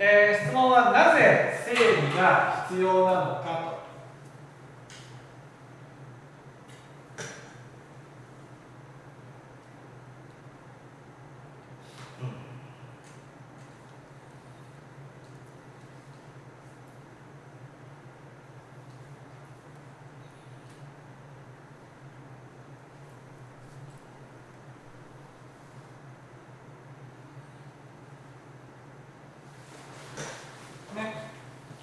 えー、質問はなぜ整理が必要なのかと。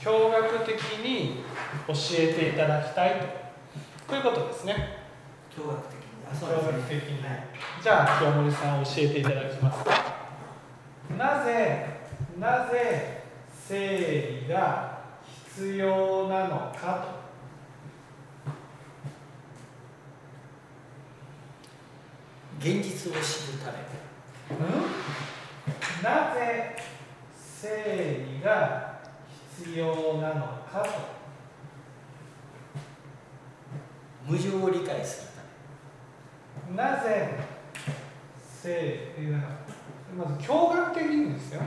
驚愕的に教えていただきたいと。こういうことですね。驚愕的に。あそうですね。的に、はい、じゃあ清盛さん教えていただきます。なぜなぜ整理が必要なのかと。現実を知るため、うん、なぜ整理が必要なのかと無常を理解するため。なぜ生まず驚愕的にですよ。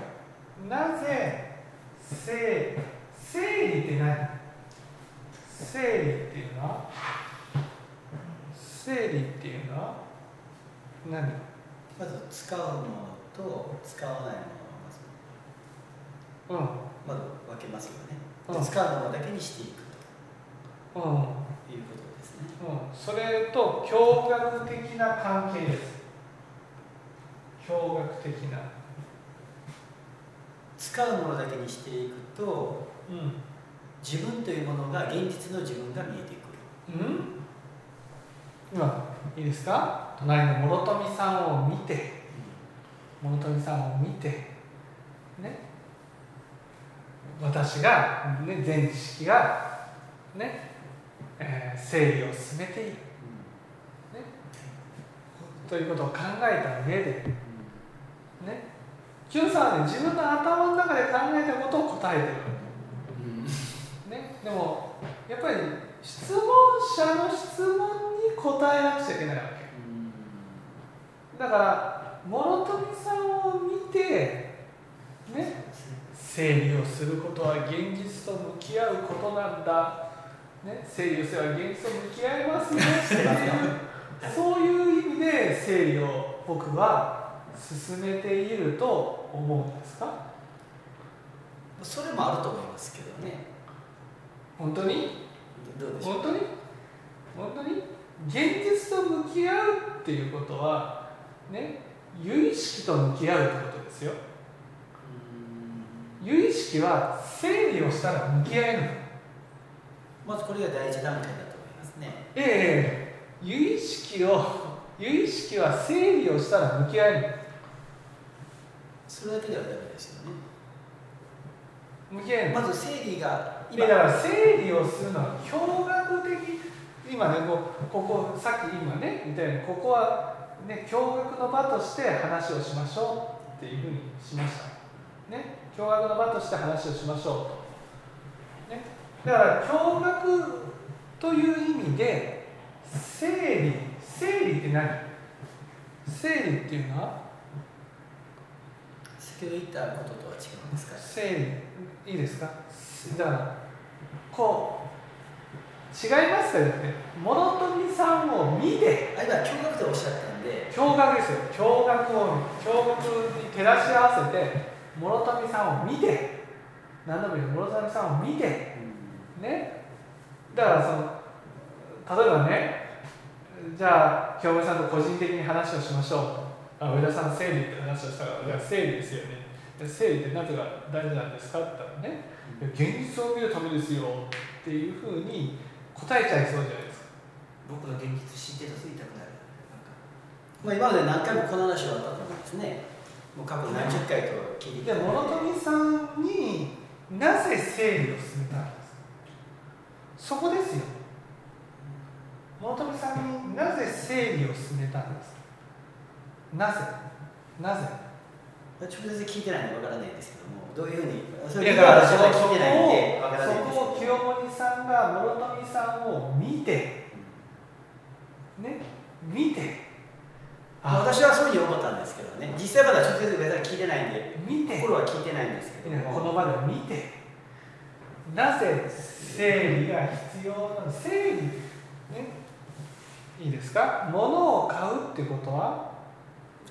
なぜ生生理って何？生理っていうのは生理っていうのは何？まず使うものと使わないものうん、まあ、分けますよね、うん、使うものだけにしていくと、うん、いうことうん、それと驚愕的な関係です。驚愕的な。使うものだけにしていくと、うん、自分というものが現実の自分が見えてくる、うん、今いいですか？隣の諸富さんを見て諸富さんを見てね。私が、ね、全知識が、ねえー、整理を進めている、ね、ということを考えた上で、ね、Q さんはね自分の頭の中で考えたことを答えてる、ね、でもやっぱり質問者の質問に答えなくちゃいけないわけ。だから諸富さんを見てね。整理をすることは現実と向き合うことなんだ、ね、整理をすれば現実と向き合いますねっていうそういう意味で整理を僕は進めていると思うんですか？それもあると思いますけどね。本当に？本当に？本当に？現実と向き合うっていうことはね有意識と向き合うってことですよ。有意識は整理をしたら向き合えるまずこれが第一段階だと思いますね。ええ有意識を有意識は整理をしたら向き合える。それだけではダメですよね。向き合える。まず整理が今だから整理をするのは驚愕的。今ねこここさっき今ね言ったようにここはね驚愕の場として話をしましょうっていうふうにしました。ね驚愕の場として話をしましょう。と、ね、だから驚愕という意味で整理整理って何？整理っていうのは？先ほど言ったこととは違うんですか？整理。いいですか？だからこう違いますかよって。諸富さんを見て。あ今驚愕とおっしゃったんで。驚愕ですよ。驚愕を驚愕に照らし合わせて諸富さんを見て。何度も言う諸富さんを見て、ね。だからその例えばねじゃあ京平さんと個人的に話をしましょう。あ上田さん整理って話をしたからじゃあ整理ですよね。整理ってなぜが大事なんですかって言ったらね、現実を見るためですよっていうふうに答えちゃいそうじゃないですか。僕の現実知ってと言いたくなる。まあ今まで何回もこの話はあったと思うんですね。もう過去何十回と聞いてで諸富さんになぜ整理を進めたんですそこですよ。諸富さんになぜ整理を進めたんですなぜ？なぜ？直接聞いてないのでわからないんですけどもどういうふうに？それからそこを清盛さんが諸富さんを見てね見て。私はそういうふうに思ったんですけどね。実際まだ直接上から聞いてないんで。見て。心は聞いてないんですけども。この場で見てなぜ整理が必要なの？整理ね。いいですか？物を買うってことは？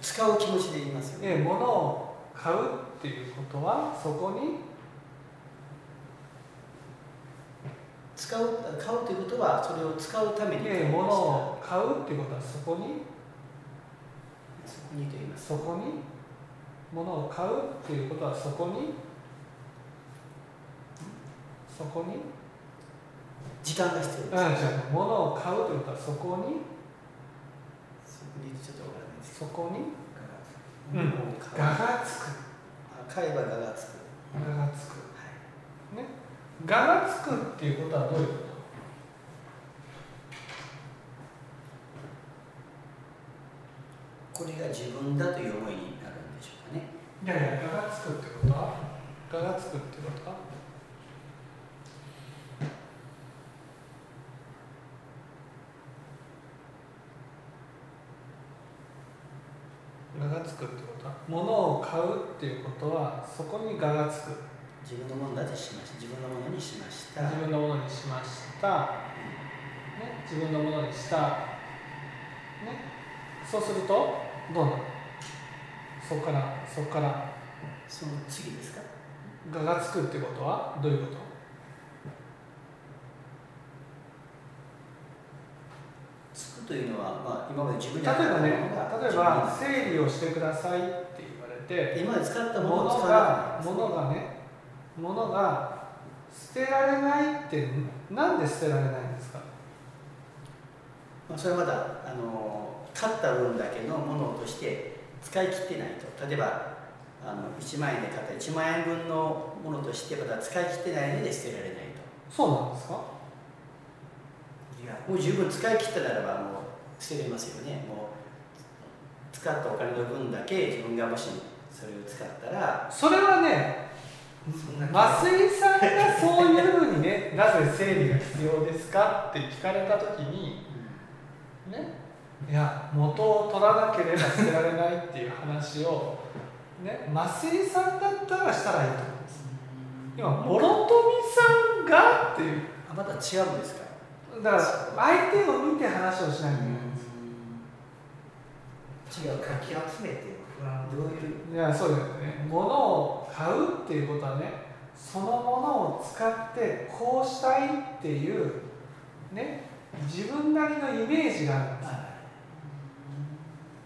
使う気持ちで言いますよね。え物を買うっていうことは？そこに？使う買うということはそれを使うために物を買うっていうことは？そこに？そこにと言います。そこに？物を買うっていうことはそこに？そこに時間が必要うんです、違う物を買うということはそこに？そこにちょっとわからないです。そこに？うん。がつく。あ買えば我がつく、我がつく。はい。ね。我がつくっていうことはどういうこと？これが自分だという思いになるんでしょうかね。いやいや我がつくってことは？我がつくってことは？我がつくってことは物を買うっていうことはそこに我がつく。自分のものだとしました。自分のものにしました。自分のものにしました、ね、自分のものにした、ね、そうするとどうなる？そこからそこから。その次ですか？我がつくってことはどういうことつくというのは、まあ、今まで自分に例えばね例えば整理をしてくださいって言われて今まで使ったもの物を使がわな物がね物が捨てられないってなんで捨てられないんですか？まあ、それはまだあの買った分だけのものとして使い切ってないと。例えばあの1万円で買った1万円分のものとしてまだ使い切ってないので捨てられないと。そうなんですか？もう十分使い切ったならばもう捨てれますよね。もう使ったお金の分だけ自分がもしそれを使ったら。それはね増井さんがそういうふうにね なぜ整理が必要ですかって聞かれた時にねいや元を取らなければ捨てられないっていう話をね増井さんだったらしたらいいと思うんです。今諸富さんがっていう。あまた違うんですか？だから相手を見て話をしないといけないんです。違うかき集めてどういういやそうですね。物を買うっていうことはねそのものを使ってこうしたいっていうね自分なりのイメージがあるんです。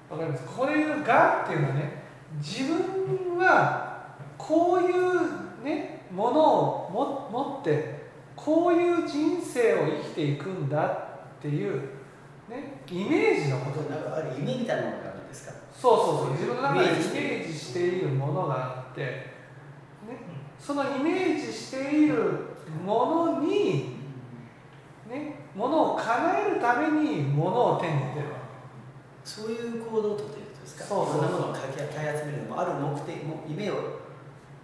わかります？これがっていうのはね自分はこういうねものをも持ってこういう人生を生きていくんだっていうねイメージのことなんかある夢みたいなものがあるんですか？そうそうそう。自分の中でイメージしているものがあって、ね、そのイメージしているものに、ね、ものを叶えるためにものを手に入れてるわそういう行動をとっているとですか？そうそうそう。いろんなものをかき集めるのもある目的も夢を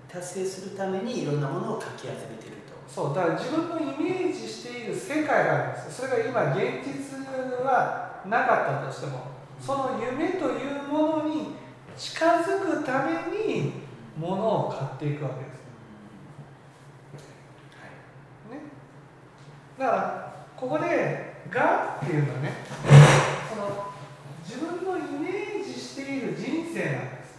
達成するためにいろんなものをかき集めている。とそうだから自分のイメージしている世界があるんですよ。それが今現実はなかったとしても。その夢というものに近づくためにものを買っていくわけです。ね、だからここで「が」っていうのはねその自分のイメージしている人生なんです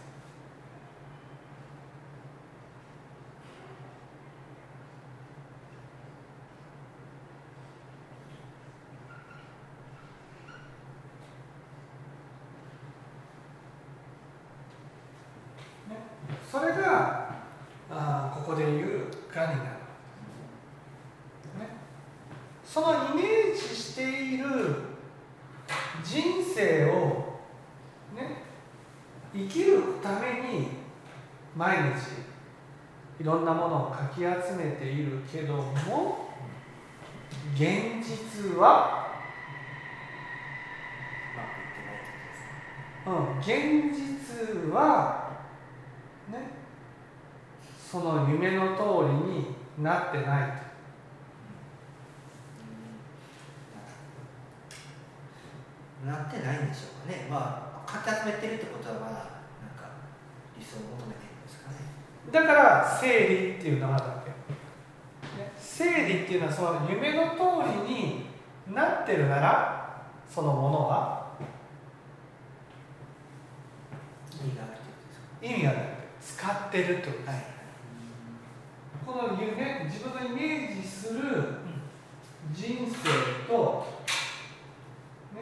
ねそれがあーここで言う「が」になる。ね。そのイメージしている人生をね生きるために毎日いろんなものをかき集めているけども現実は、うん、現実はねその夢の通りになってないと。なってないんでしょうかね。まあかき集めてるってことはまだなんか理想を求めているんですかね。だから整理っていうのがあるわけ、ね、整理っていうのはその夢の通りになってるならそのものは意味があるということですか？意味がない。使ってるってことです、はいこの夢自分がイメージする人生とね。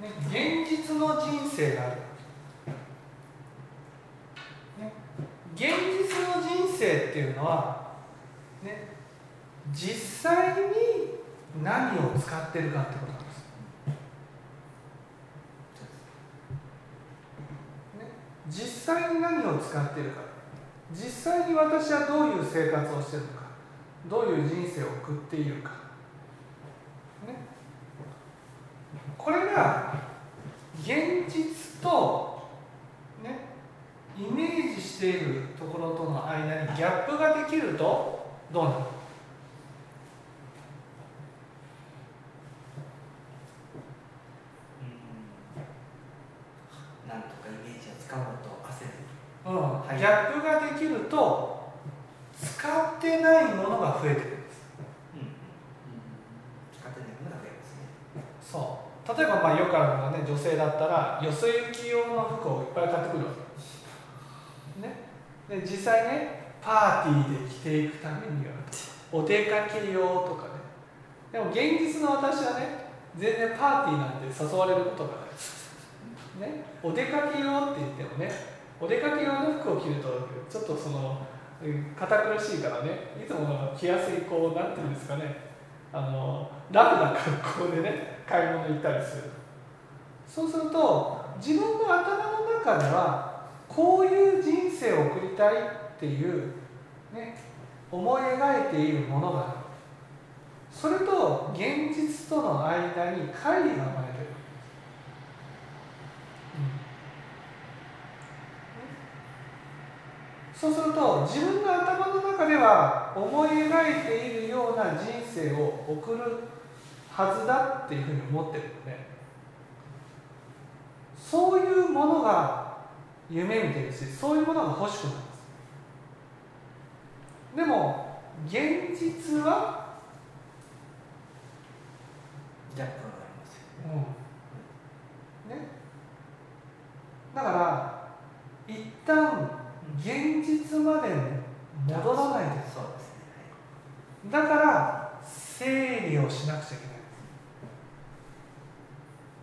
ね現実の人生がある、ね、現実の人生っていうのは、ね、実際に何を使ってるかってことなんです、ね、実際に何を使ってるか。実際に私はどういう生活をしてるのか。どういう人生を送っているか、ね、これが現実と、ね、イメージしているところとの間にギャップができるとどうなる？うん。なんとかイメージを使おうと焦る。うん。はい。ギャップができると使ってないものが増えてくるんです。うん。使ってないものが増えますね。そう。例えばまあよくあるのがね女性だったらよそ行き用の服をいっぱい買ってくるわけ。ね。で実際ねパーティーで着ていくためにはお出かけ用とかね。でも現実の私はね全然パーティーなんて誘われることがない。ねお出かけ用って言ってもねお出かけ用の服を着るとちょっとその堅苦しいからねいつもの着やすいこうなんていうんですかね。あのラフな格好でね買い物行ったりする。そうすると自分の頭の中ではこういう人生を送りたいっていう、ね、思い描いているものがある。それと現実との間に乖離が生まれてる、そうすると自分の頭の中では思い描いているような人生を送るはずだっていうふうに思ってるのでそういうものが夢見てるしそういうものが欲しくなる。でも現実は、ギャップがありますよね。だから一旦現実まで戻らないですそうですね。だから整理をしなくちゃいけない。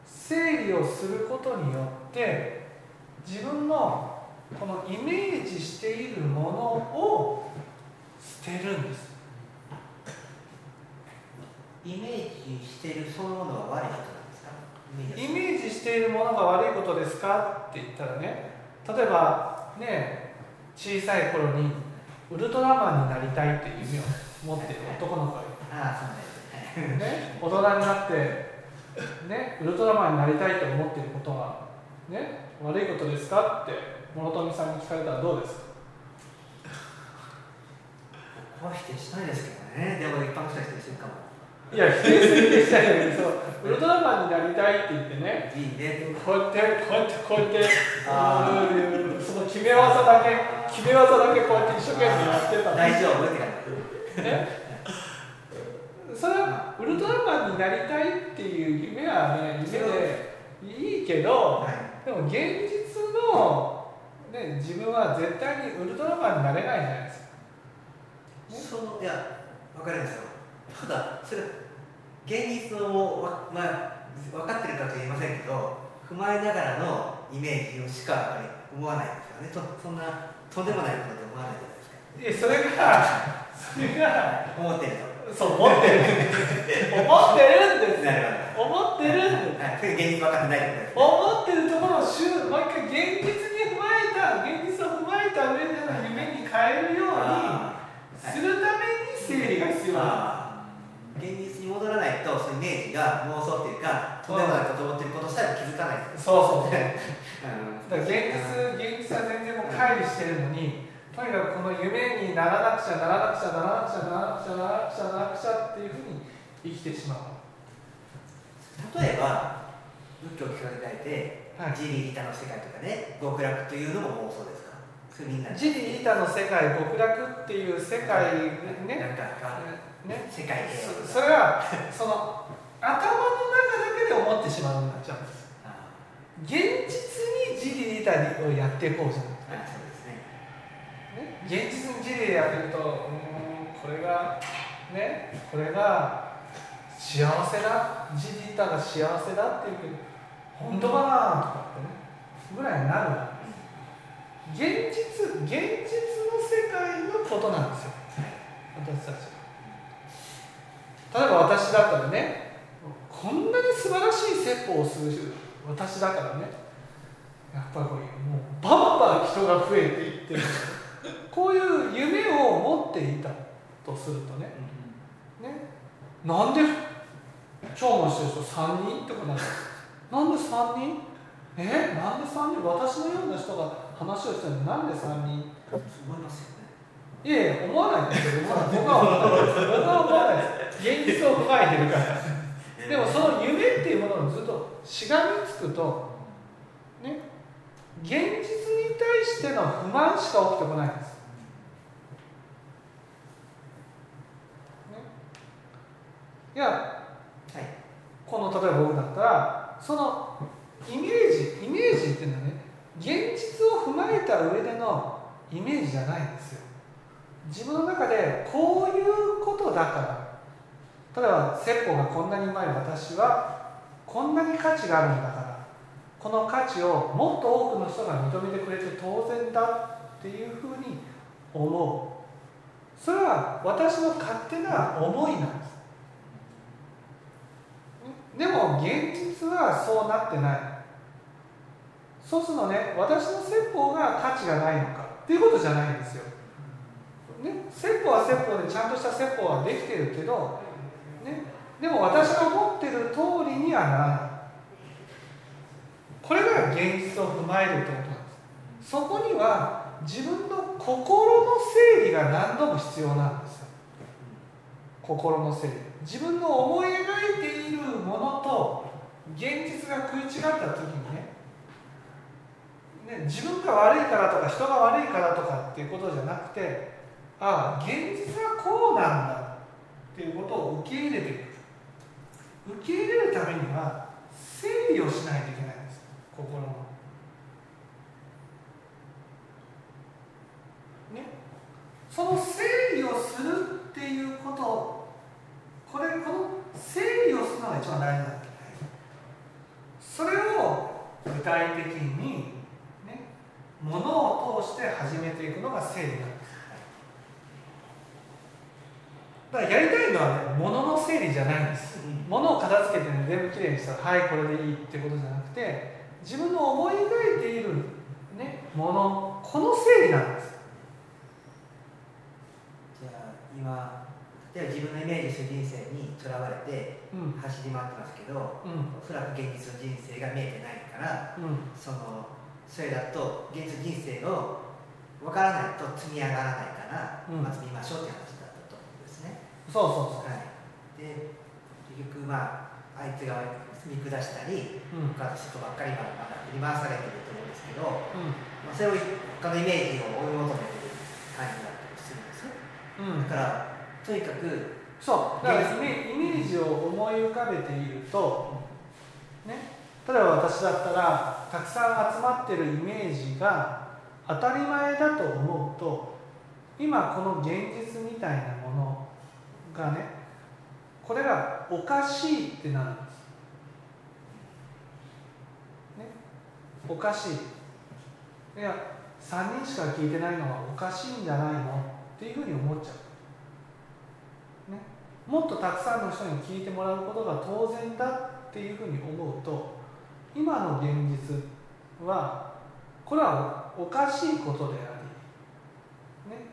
整理をすることによって自分のこのイメージしているものを捨てるんです。イメージしているそういうものは悪いことなんですか？イイメージしているものが悪いことですかって言ったらね例えばね小さい頃にウルトラマンになりたいっていう夢を持ってる男の子がいる。ああそうですね。ね、大人になって、ね、ウルトラマンになりたいと思っていることは、ね、悪いことですかって諸富さんに聞かれたらどうですか？は否定しないですけどね。でも一般の人は否定するかも。いや否定する否定したいんだけどそう。ウルトラマンになりたいって言ってね。いいね。こうやってこうやってこうやってあうんその決め技だけ決め技だけこうやって一生懸命やってた。の大丈夫？って感ねそれはウルトラマンになりたいっていう夢はね夢でいいけどでも現実の、ね、自分は絶対にウルトラマンになれないじゃないですか。そのいや分かりますよ。ただそれ現実をわ、まあ、分かってるかとは言いませんけど踏まえながらのイメージをしかやっぱり思わないですよね。とそんなとんでもないことで思わないじゃないですか。でそれがそれが思ってるそう思ってる。思ってるんですとなる思ってるんですはい、それ現実分かってないってことです思ってるところをもう一回現実に踏まえた現実を踏まえた上での夢に変えるようにあするために整理が必要なんですあ現実に戻らないとそのイメージが妄想っていうかとんでもないこと思ってることさえ気づかない。そうそうだから現実現実は全然もう乖離してるのにとにかくこの夢にならなくちゃならなくちゃならなくちゃならなくちゃならなくちゃならなくちゃっていうふうに生きてしまう例えば仏教を聞かれてはいジリータの世界とかね極楽というのも妄想ですジリータの世界極楽っていう世界ね。なんかがね。世界でそそれはその頭の中だけで思ってしまうなっちゃうんですあ現実にジリータをやっていこうじゃなくてあそうですね。ね、現実に事例やるとうーんこれがね。これが幸せだ。ジリータが幸せだっていうけど本当かなとかってね。ぐらいになるわ現実現実の世界のことなんですよ。私たちは。例えば私だったらねこんなに素晴らしい説法をする私だからねやっぱりこういうもうバンバン人が増えていってる。こういう夢を持っていたとするとねねなんで超のしてる人3人となんなんで3人？え？なんで3人？私のような人が話をしてるのになんで3人？思いますよね。いやいや思わないですけど僕は思わないです。僕は思わないです。現実を踏まえてるから。でもその夢っていうものをずっとしがみつくとね現実に対しての不満しか起きてこないんです、ね、いやはい。この例えば僕だったらそのイメージイメージっていうのはね現実を踏まえた上でのイメージじゃないんですよ。自分の中でこういうことだから。例えば説法がこんなにうまい私はこんなに価値があるんだから。この価値をもっと多くの人が認めてくれて当然だっていうふうに思う。それは私の勝手な思いなんです。でも現実はそうなってない。そうするとね私の説法が価値がないのか。っていうことじゃないんですよ、ね、説法は説法でちゃんとした説法はできてるけど、ね、でも私が思ってる通りにはならない。これが現実を踏まえるってことなんです。そこには自分の心の整理が何度も必要なんですよ。心の整理。自分の思い描いているものと現実が食い違った時にねね自分が悪いからとか人が悪いからとかっていうことじゃなくてああ現実はこうなんだっていうことを受け入れていく。受け入れるためには整理をしないといけないんです。心の。ね、その整理をするっていうことこれこの整理をするのが一番大事なんだそれを具体的に、ものを通して始めていくのが整理なんです。だからやりたいのはねものの整理じゃないんです。ものを片付けて、ね、全部きれいにしたらはいこれでいいってことじゃなくて自分の思い描いている、ね、ものこの整理なんです。じゃあ今例えば自分のイメージする人生にとらわれてうん。走り回ってますけどうん。おそらく現実の人生が見えてないからうん。そのそれだと現実人生を分からないと積み上がらないから、うん。まあ積みましょうって話だったと思うんですね。そうそうそうはい、で結局まああいつが見下したりうん。他の人ばっかり今まだ振り回されてると思うんですけど、うん。まあ、それを他のイメージを追い求めてる感じだったりするんですよ。うん。だからとにかくそう。だからイメイメージを思い浮かべていると、ね、例えば私だったらたくさん集まってるイメージが当たり前だと思うと今この現実みたいなものがねこれがおかしいってなるんです、ね、おかしい。いや3人しか聞いてないのはおかしいんじゃないのっていうふうに思っちゃう。ね、もっとたくさんの人に聞いてもらうことが当然だっていうふうに思うと今の現実はこれはおかしいことであり、ね、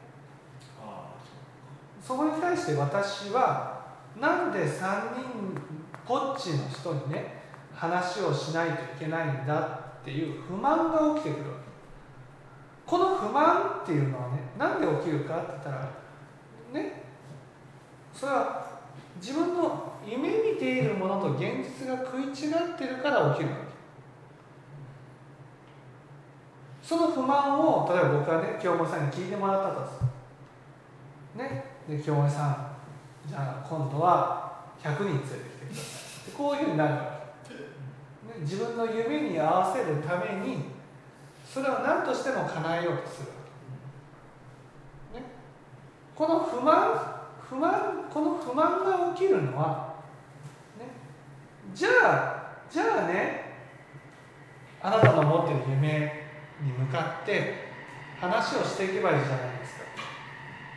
そこに対して私はなんで3人こっちの人にね話をしないといけないんだっていう不満が起きてくるわけ。この不満っていうのはねなんで起きるかって言ったらね。それは自分の夢見ているものと現実が食い違ってるから起きるわけその不満を例えば僕はね京本さんに聞いてもらったとね。で京本さんじゃあ今度は100人連れてきてください。こういうふうになるわけ、ね、自分の夢に合わせるためにそれを何としても叶えようとするわけ、ね、この不満不満この不満が起きるのは、ね、じゃあじゃあねあなたの持ってる夢に向かって話をしていけばいいじゃないですか。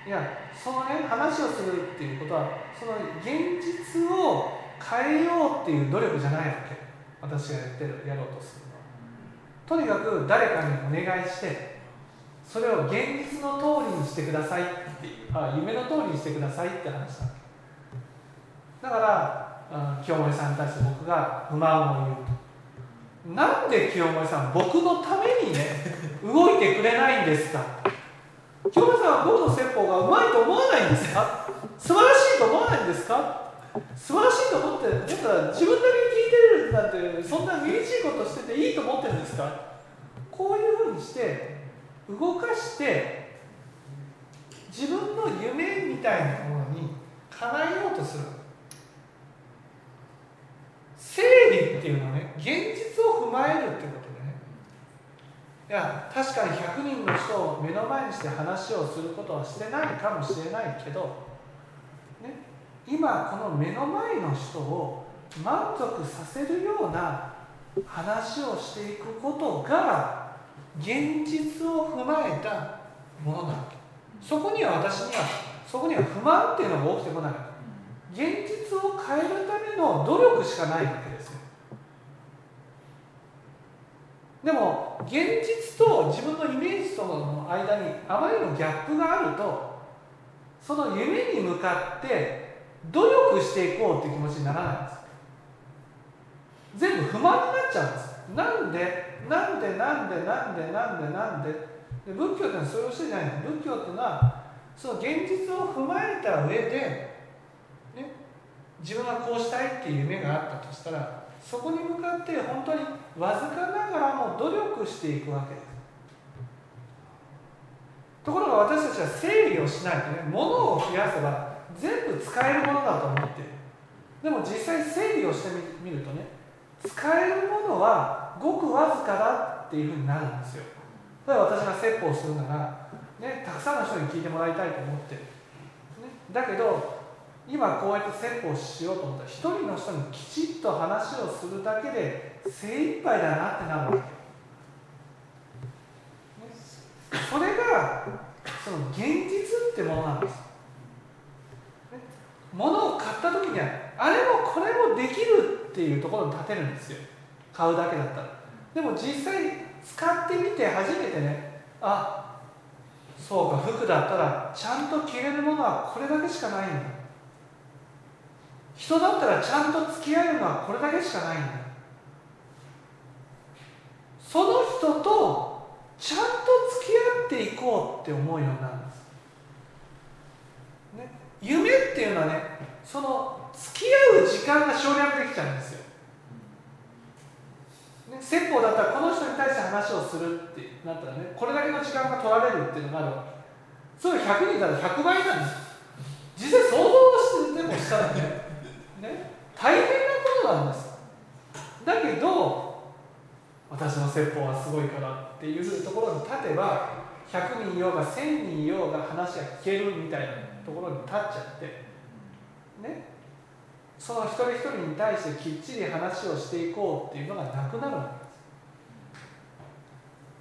いやそのね話をするっていうことはその現実を変えようっていう努力じゃないわけ。私がやってるやろうとするのは。とにかく誰かにお願いしてそれを現実の通りにしてくださいっていうあ夢の通りにしてくださいって話なわけ。だから清盛さんに対して僕が不満を言うと。なんで清盛さん僕のためにね 動いてくれないんですか？清盛さんは僕の説法がうまいと思わないんですか？素晴らしいと思わないんですか？素晴らしいと思ってだから自分だけ聞いてるなんてそんな厳しいことしてていいと思ってるんですか？こういうふうにして動かして自分の夢みたいなものに叶えようとする。整理っていうのはね現実を踏まえるってことでね。いや確かに100人の人を目の前にして話をすることはしてないかもしれないけど、ね、今この目の前の人を満足させるような話をしていくことが現実を踏まえたものなわけ。そこには私にはそこには不満っていうのが起きてこない。現実を変えるための努力しかないわけですよ。でも現実と自分のイメージとの間にあまりのギャップがあるとその夢に向かって努力していこうって気持ちにならないんです。全部不満になっちゃうんです。なんでなんでなんでなんでなんでなんで？で仏教ってのはそれをしてじゃないの。仏教っていうのはその現実を踏まえた上で、自分がこうしたいっていう夢があったとしたらそこに向かって本当にわずかながらも努力していくわけです。ところが私たちは整理をしないとね物を増やせば全部使えるものだと思っている。でも実際整理をしてみるとね使えるものはごくわずかだっていうふうになるんですよ。例えば私が説法するなら、ね、たくさんの人に聞いてもらいたいと思ってる、ね、だけど今こうやって説法しようと思ったら一人の人にきちっと話をす。るだけで精一杯だなってなるわけ、それがその現実ってものなんです、物を買った時にはあれもこれもできるっていうところに立てるんですよ。買うだけだったら。でも実際使ってみて初めてね。あそうか服だったらちゃんと着れるものはこれだけしかないんだ。人だったらちゃんと付き合えるのはこれだけしかないんだ。その人とちゃんと付き合っていこうって思うようになるんです、ね、夢っていうのはねその付き合う時間が省略できちゃうんですよ。ね、説法だったらこの人に対して話をするってなったらねこれだけの時間が取られるっていうのがあるわけ。そういう100人だら100倍なんです。実際想像してでもしたらねね大変なことなんですだけど私の説法はすごいからっていうところに立てば100人いようが1000人いようが話が聞けるみたいなところに立っちゃってね。その一人一人に対してきっちり話をしていこうっていうのがなくなるわけです。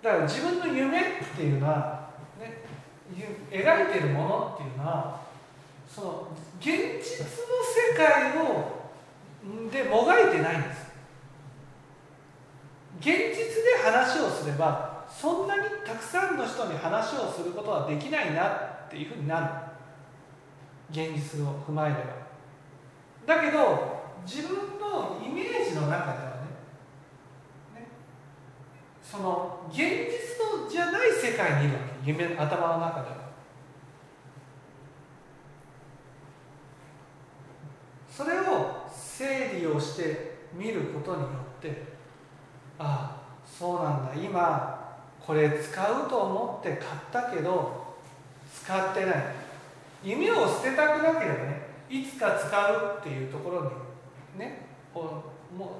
だから自分の夢っていうのは、ね、描いてるものっていうのはその現実の世界をでもがいてないんです。現実で話をすればそんなにたくさんの人に話をすることはできないなっていうふうになる。現実を踏まえれば。だけど自分のイメージの中ではねねその現実のじゃない世界にいるわけ。夢頭の中では。それを整理をして見ることによってああそうなんだ。今これ使うと思って買ったけど使ってない。夢を捨てたくなければねいつか使うっていうところにねも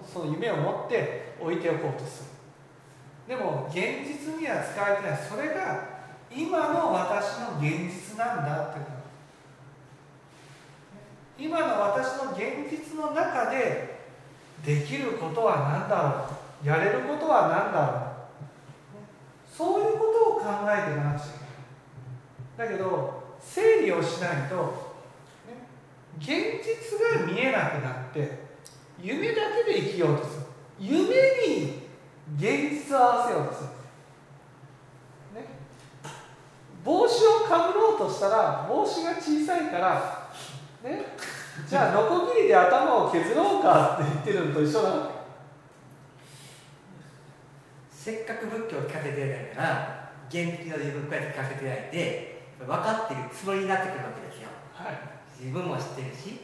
その夢を持って置いておこうとする。でも現実には使えてない。それが今の私の現実なんだっていう今の私の現実の中でできることは何だろう。やれることは何だろう？そういうことを考えていかなくちゃいけないだけど整理をしないと、現実が見えなくなって夢だけで生きようとする。夢に現実を合わせようとする、ね、帽子をかぶろうとしたら帽子が小さいからね。じゃあノコギリで頭を削ろうかって言ってるのと一緒なのせっかく仏教を聞かせてないから現実の自分から聞かせてないで分かってるつもりになってくるわけですよ、はい、自分も知ってるし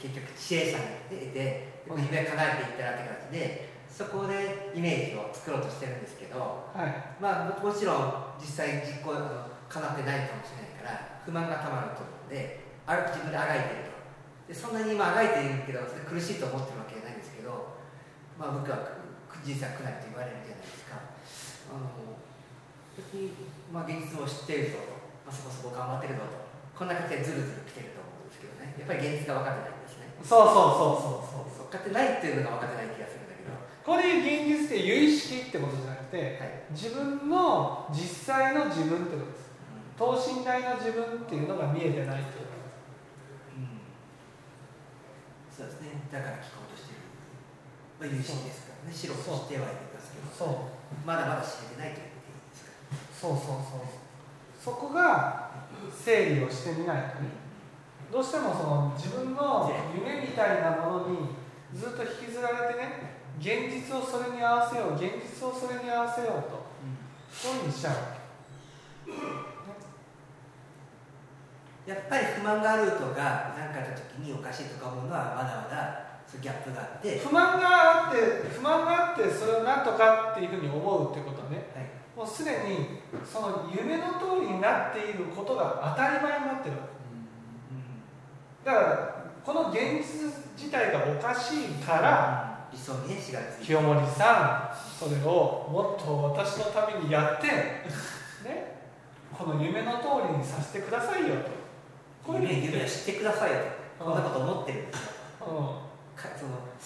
結局知恵者に出て夢叶えていったらって感じでそこでイメージを作ろうとしてるんですけど、はい、まあもちろん実際実行叶ってないかもしれないから不満がたまると思うんである自分であがいてると。でそんなに今あがいているけど苦しいと思ってるわけじゃないんですけど、まあ、僕は人生は苦難と言われるじゃあの別に、まあ、現実を知っているぞと、まあ、そこそこ頑張ってるぞと。こんな形でずるずる来てると思うんですけどね。やっぱり現実が分かってないんですね。そうそうそうそうそう。分かってないっていうのが分かってない気がするんだけど。これ現実って有意識ってことじゃなくて、はい、自分の実際の自分ってことです、等身大の自分っていうのが見えてないってことそうですね。だから聞こうとしてる、まあ、有識ですからね。白くしてはいますけど。そうまだまだ知れてないという。ことですかそうそうそう。そこが整理をしてみないと、どうしてもその自分の夢みたいなものにずっと引きずられてね現実をそれに合わせよう現実をそれに合わせようと、そういうふうにしちゃう。やっぱり不満があるとか何かあった時におかしいとか思うのはまだまだギャップがあって。不満があって不満があってそれを何とかっていうふうに思うってことはね、はい、もうすでにその夢の通りになっていることが当たり前になってるわけ、だからこの現実自体がおかしいから、理想にねしがつ清森さんそれをもっと私のためにやって ねこの夢の通りにさせてくださいよと。こういう夢を知ってくださいよと、こんなこと思ってるんですよ、かその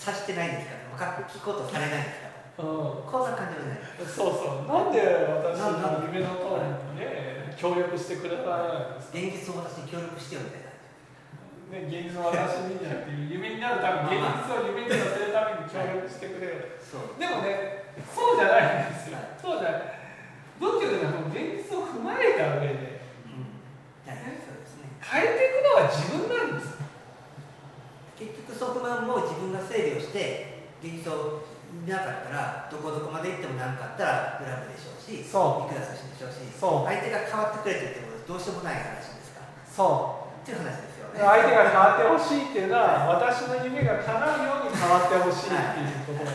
察してないんですか？ら分かって聞こうとされないんですか？ら、うん、こんな感じじゃない。そうそう。なんで私の夢の通りにね協力してくれたんです現実を私に協力してよみたいな。ね、現実の私にじゃなくて夢になるために現実を夢にさせるために協力してくれる、でもねそうじゃないんですよ、そうじゃない。仏教では現実を踏まえた上で、うん。ね、変えていくのは自分なんです結局そこはもう自分が整理をして現実を見なかったらどこどこまで行っても何かあったら恨むでしょうしそう。いくらしいでしょうし相手が変わってくれててもどうしようもない話ですから。そう。っていう話ですよね。相手が変わってほしいっていうのは、はい、私の夢が叶うように変わってほしいっていうこと、はい、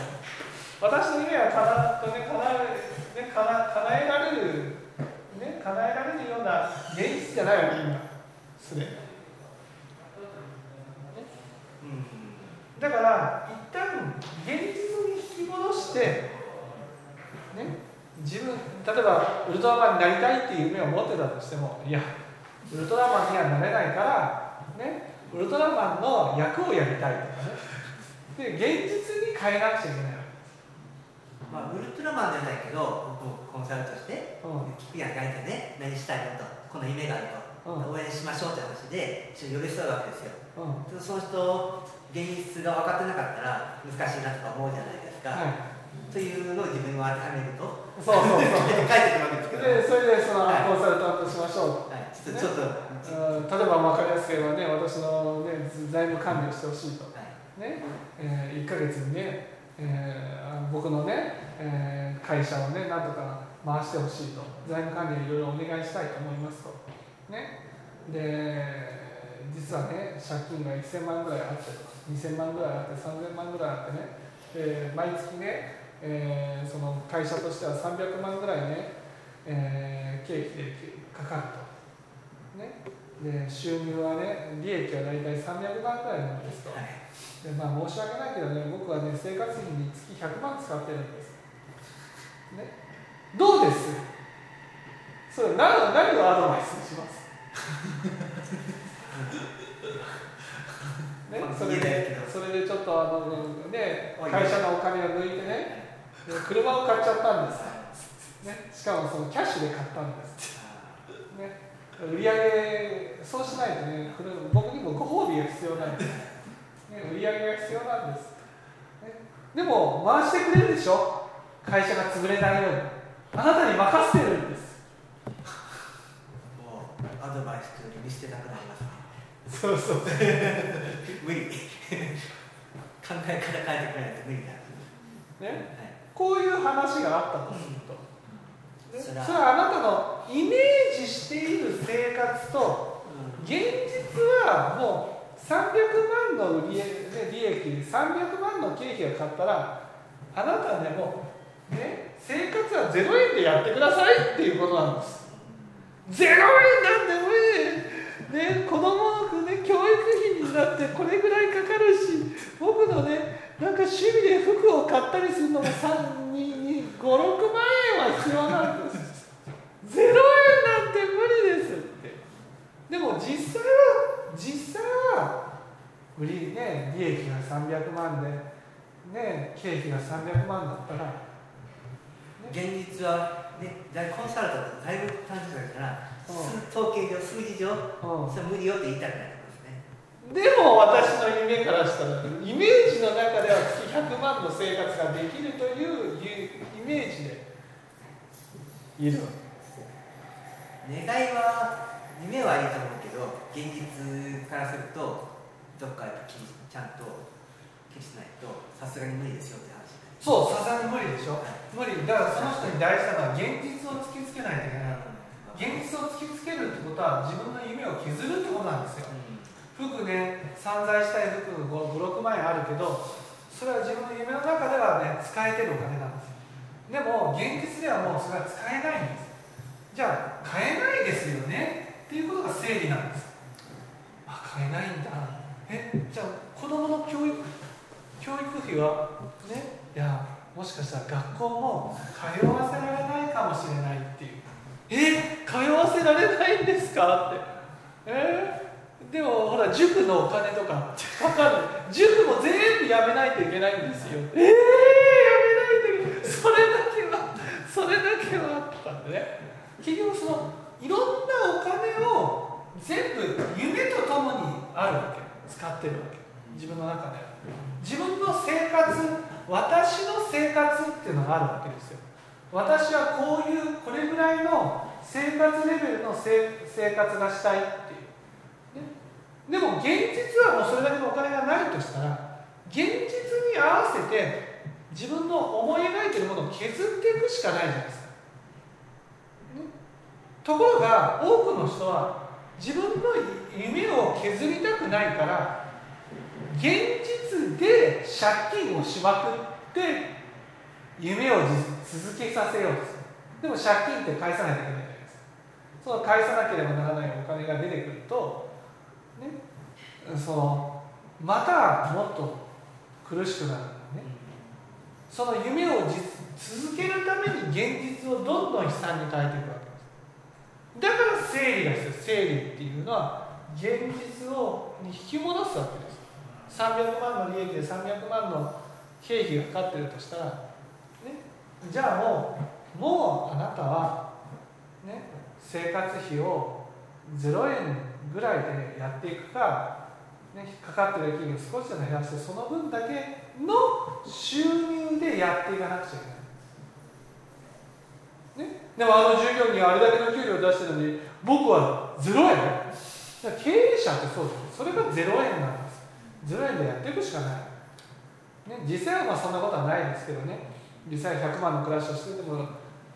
私の夢が叶うね叶うね叶叶えられるね叶えられるような現実じゃないわけ今すでだから一旦現実に引き戻してね自分例えばウルトラマンになりたいっていう夢を持ってたとしてもいやウルトラマンにはなれないからねウルトラマンの役をやりたいとかね。で現実に変えなくちゃいけない。まあ、ウルトラマンじゃないけどコンサルとして、うん、聞くや書いてね何したいのとこの夢があると応援しましょうって話で一緒に寄り添うわけですよ、うん、その人現実が分かってなかったら難しいなとか思うじゃないですか、はい、というのを自分に当てはめると。そうそうそう。書いてくるわけですけど。でそれでその、コンサルタントしましょう、はい、ちょっと、ね、例えば分かりやすければね私の、ね、財務管理をしてほしいと、はい、ね。えー、1か月にね、えー、僕のねえー会社をねなんとか回してほしいと。財務管理をいろいろお願いしたいと思いますとね。で実はね借金が1000万ぐらいあって2000万ぐらいあって3000万ぐらいあってね。で毎月ね、えーその会社としては300万ぐらいね、えー経費でかかると、ね、で収入はね利益は大体300万ぐらいなんですと。で、まあ、申し訳ないけどね僕はね生活費に月100万使ってるんです、ね、どうです？それ何を何をアドバイスします？ね、それでそれでちょっとあの、ね、会社のお金を抜いてねで車を買っちゃったんです、ね、しかもそのキャッシュで買ったんです、ね、売り上げそうしないとね僕にもご褒美が必要なんです、ね、売り上げが必要なんです、ね、でも回してくれるでしょ？会社が潰れないように。あなたに任せてるんですも見捨てたくなりますねそうそう。無理。考え方変えてくれないと無理だ、ね。はいこういう話があったとすると、ねそれは。それはあなたのイメージしている生活と現実はもう300万の売り利益300万の経費を買ったらあなたねもうね生活は0円でやってくださいっていうことなんです0円なんて無理ね子供のね教育費になってこれぐらいかかるし僕のねなんか趣味で服を買ったりするのも3 2 5 6万円は必要なんです。0円なんて無理ですって。でも実際は実際は売りね利益が300万でね経費が300万だったら。現実は、ね、だいコンサルタントだいぶ短縮だから、うん。統計上数字上うん。それ無理よって言いたくなりますね。でも私の夢からしたらイメージの中では月100万の生活ができるというイメージで。いるわ願いは夢はいいと思うけど現実からするとどっかやっぱちゃんと気にしないとさすがに無理ですよってそうさすがに無理でしょ。無理。だからその人に大事なのは現実を突きつけないといけない現実を突きつけるってことは自分の夢を削るってことなんですよ。服ね散財したい服56万円あるけどそれは自分の夢の中ではね使えてるお金なんですでも現実ではもうそれは使えないんです。じゃあ買えないですよねっていうことが整理なんです。あ買えないんだ。えじゃあ子供の教育教育費はねいやもしかしたら学校も通わせられないかもしれないっていう。え？通わせられないんですか？って。え？ーでもほら塾のお金とかかかる。塾も全部やめないといけないんですよ。え？ー、やめないといけない。それだけはそれだけは。とかね結局そのいろんなお金を全部夢とともにあるわけ。使ってるわけ。自分の中で。自分の生活私の生活っていうのがあるわけですよ。私はこういうこれぐらいの生活レベルの生活がしたいっていう、ね、でも現実はもうそれだけのお金がないとしたら現実に合わせて自分の思い描いてるものを削っていくしかないじゃないですか、ね、ところが多くの人は自分の夢を削りたくないから現実で借金をしまくって夢を続けさせようとする。でも借金って返さないといけないじゃないですか。その返さなければならないお金が出てくるとねそのまたもっと苦しくなるんだね。その夢を続けるために現実をどんどん悲惨に変えていくわけです。だから整理が必要。整理っていうのは現実をに引き戻すわけです。300万の利益で300万の経費がかかってるとしたら、ね、じゃあもうもうあなたは、ね、生活費を0円ぐらいでやっていくか、ね、かかってる金を少しでも減らしてその分だけの収入でやっていかなくちゃいけない。ね、でもあの従業員にあれだけの給料を出してるのに僕は0円。経営者ってそうですそれが0円なんです。0円でやっていくしかない、ね、実際はまあそんなことはないですけどね。実際100万の暮らしをしてても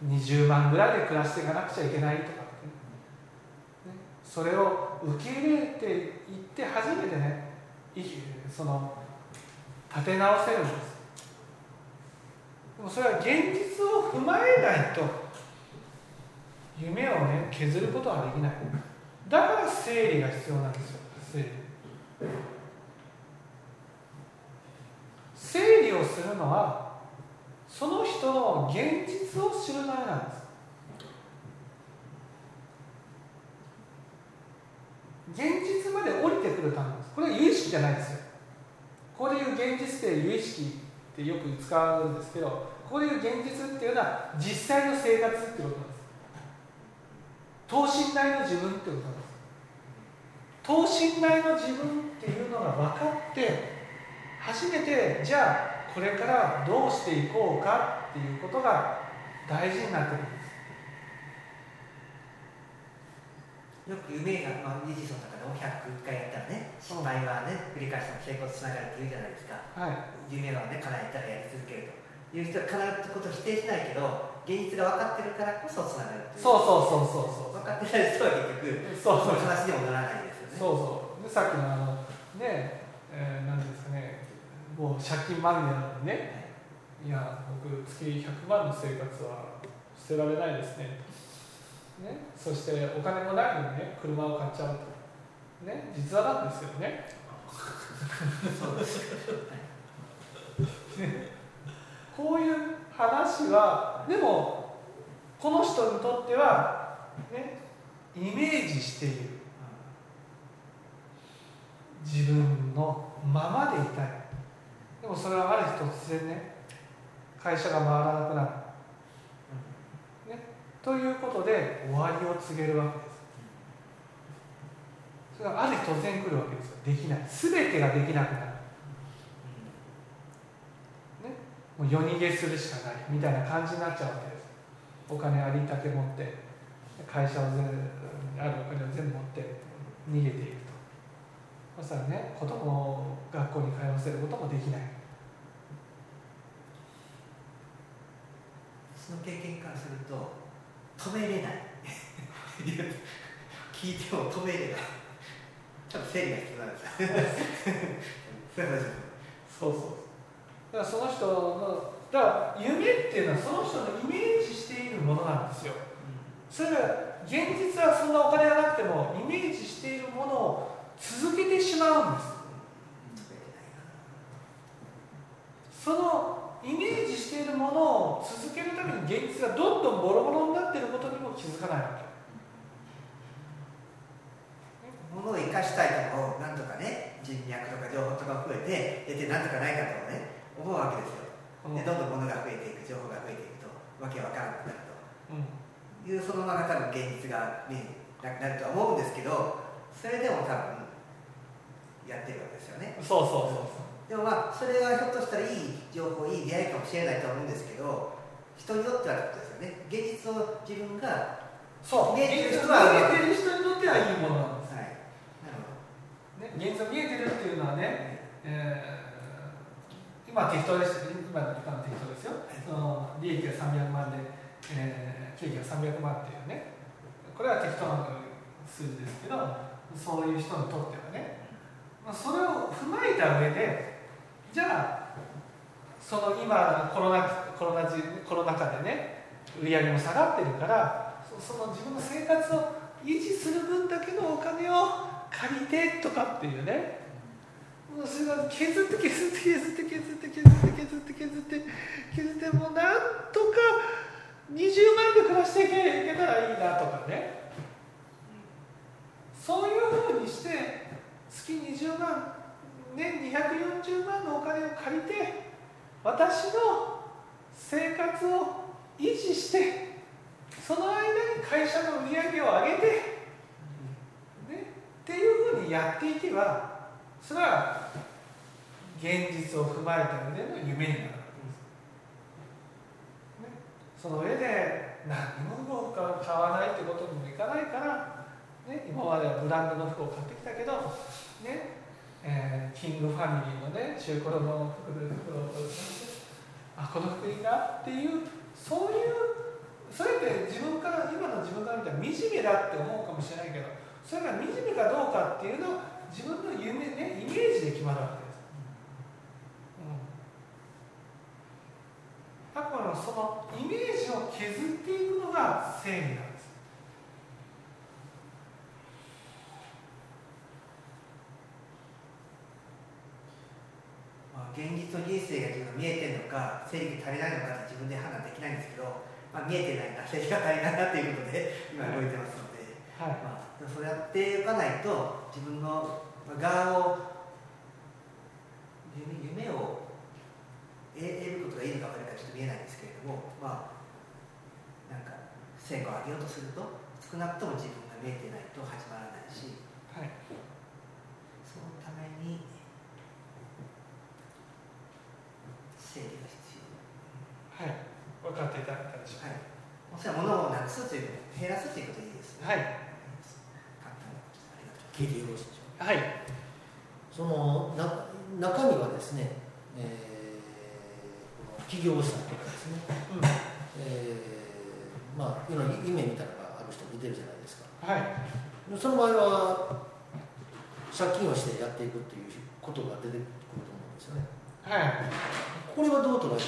20万ぐらいで暮らしていかなくちゃいけないとかって、ね、それを受け入れていって初めてねその立て直せるんです。でもそれは現実を踏まえないと夢をね削ることはできない。だから整理が必要なんですよ。整理。整理をするのはその人の現実を知るためなんです。現実まで降りてくるためです。これは有意識じゃないですよ。ここでいう現実って有意識ってよく使うんですけどここでいう現実っていうのは実際の生活ってことなんです。等身大の自分ってことなんです。等身大の自分っていうのが分かって初めてじゃあこれからどうしていこうかっていうことが大事になってくるんです。よく夢が、まあ、二次の中で100回やったらね失敗はね繰り返しても成功つながるって言うじゃないですか、はい、夢はね叶えたらやり続けるという人は叶うってことを否定しないけど現実が分かってるからこそつながるそうそうそうそうそう分かってない人は結局そうそう話にもならないですよね。そうそう。でさっきのあのねえー、なんですかねもう借金まみれなのにね、いや僕月100万の生活は捨てられないですね。ね、そしてお金もないのにね車を買っちゃうと、ね、実話なんですよね。ね。こういう話はでもこの人にとっては、ね、イメージしている。自分のままでいたいでもそれはある日突然ね会社が回らなくなる。ね。ということで終わりを告げるわけです。それがある日突然来るわけですよ。できない。全てができなくなる、ね、もう夜逃げするしかない。みたいな感じになっちゃうわけです。お金ありったけ持って。会社を全あるお金を全部持って逃げていくと。そしたらね子供を学校に通わせることもできない。その経験からすると止めれない。聞いても止めれない。多分整理が必要なんです。そうそうだからその人のだから夢っていうのはその人のイメージしているものなんですよ、うん、それが現実はそんなお金がなくてもイメージしているものを続けてしまうんです、そのイメージしているものを続けるために現実がどんどんボロボロになっていることにも気づかないわけ。ものを生かしたいとかなんとかね人脈とか情報とか増えて得てなんとかないかとね思うわけですよ。でどんどんものが増えていく情報が増えていくとわけわからなくなると、うん、いうそのまま多分現実が、ね、なくなるとは思うんですけどそれでも多分やってるわけですよね。そうそうそうでもまあそれはひょっとしたらいい情報いい出会いかもしれないと思うんですけど人によってはってことですよね。現実を自分がそう。見えてる人は見えてる人にとってはいいものなんです、はい、ね、現実を見えてるっていうのはね、えー、今適当です今の今の適当ですよ、その利益が300万で、えー、経費が300万っていうねこれは適当な数字ですけどそういう人にとってはね。それを踏まえた上でじゃあその今コロナコロナコロナ禍でね売り上げも下がってるからその自分の生活を維持する分だけのお金を借りてとかっていうね。もうそれが削って削って削って削って削って削って削って削ってもうなんとか20万で暮らしていけたらいいなとかねそういうふうにして月20万年240万のお金を借りて私の生活を維持してその間に会社の売り上げを上げて、ね、っていうふうにやっていけばそれは現実を踏まえた上での夢になる。わけです、ね、その上で何も買わないってことにもいかないから、ね、今まではブランドの服を買ってきたけどねえー、キングファミリーのね中古の袋をあこの福音がっていうそういうそれって自分から今の自分から見たら惨めだって思うかもしれないけどそれが惨めかどうかっていうのは自分の夢ねイメージで決まるわけです、うん、過去のそのイメージを削っていくのが正義なんです。現実の人生が自分が見えてるのか正義足りないのかって自分で判断できないんですけど、まあ、見えてないな正義が足りないなっていうことで今動いてますので、はい。まあ、そうやっていかないと自分の側を夢夢を得ることがいいのか悪いのかちょっと見えないんですけれどもまあなんか成果を上げようとすると少なくとも自分が見えてないと始まらないし。はい。そのために整理が必要。はい。分かっていただけたでしょうはい。もしは物をなくすということ減らすということでいいですね。はい。簡単なことですありがとう。聞いてよろしいでしょう。かはいそのな中にはですね、えーこの起業したりとかですね、うん。えーまあいろんな夢みたいなのがある人もいてるじゃないですか。はい。その場合は借金をしてやっていくっていうことが出てくると思うんですよねはい。これはどう捉え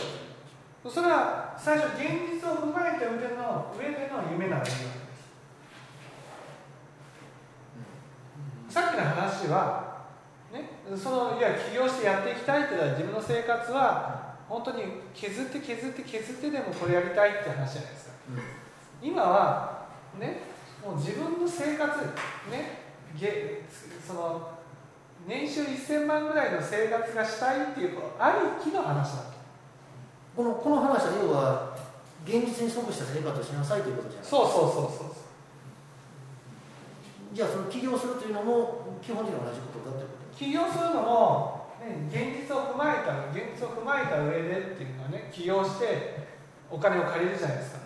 たそれは最初現実を踏まえた上での上での夢なわけです。さっきの話は、ね、そのいや起業してやっていきたいって言ったら自分の生活は本当に削って削って削ってでもこれやりたいって話じゃないですか。う今はねもう自分の生活ねげその年収1000万ぐらいの生活がしたいっていうありきの話だとこのこの話は要は現実に即した生活をしなさいということじゃない。そうそうそうそう。じゃあその起業するというのも基本的に同じことだということ？起業するのも、ね、現実を踏まえた現実を踏まえた上でっていうのはね起業してお金を借りるじゃないですか。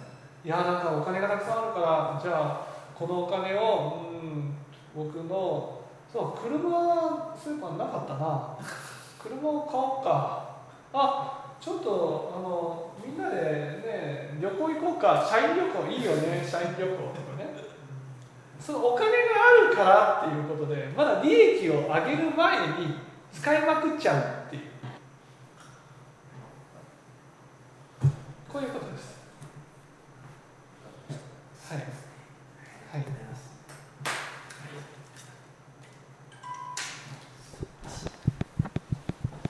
いやなんかお金がたくさんあるからじゃあこのお金をうん僕のそう車スーパーなかったな。車を買おうか。あちょっとあのみんなでね旅行行こうか。社員旅行いいよね。社員旅行とかね。そのお金があるからっていうことでまだ利益を上げる前に使いまくっちゃうっていう。こういうことです。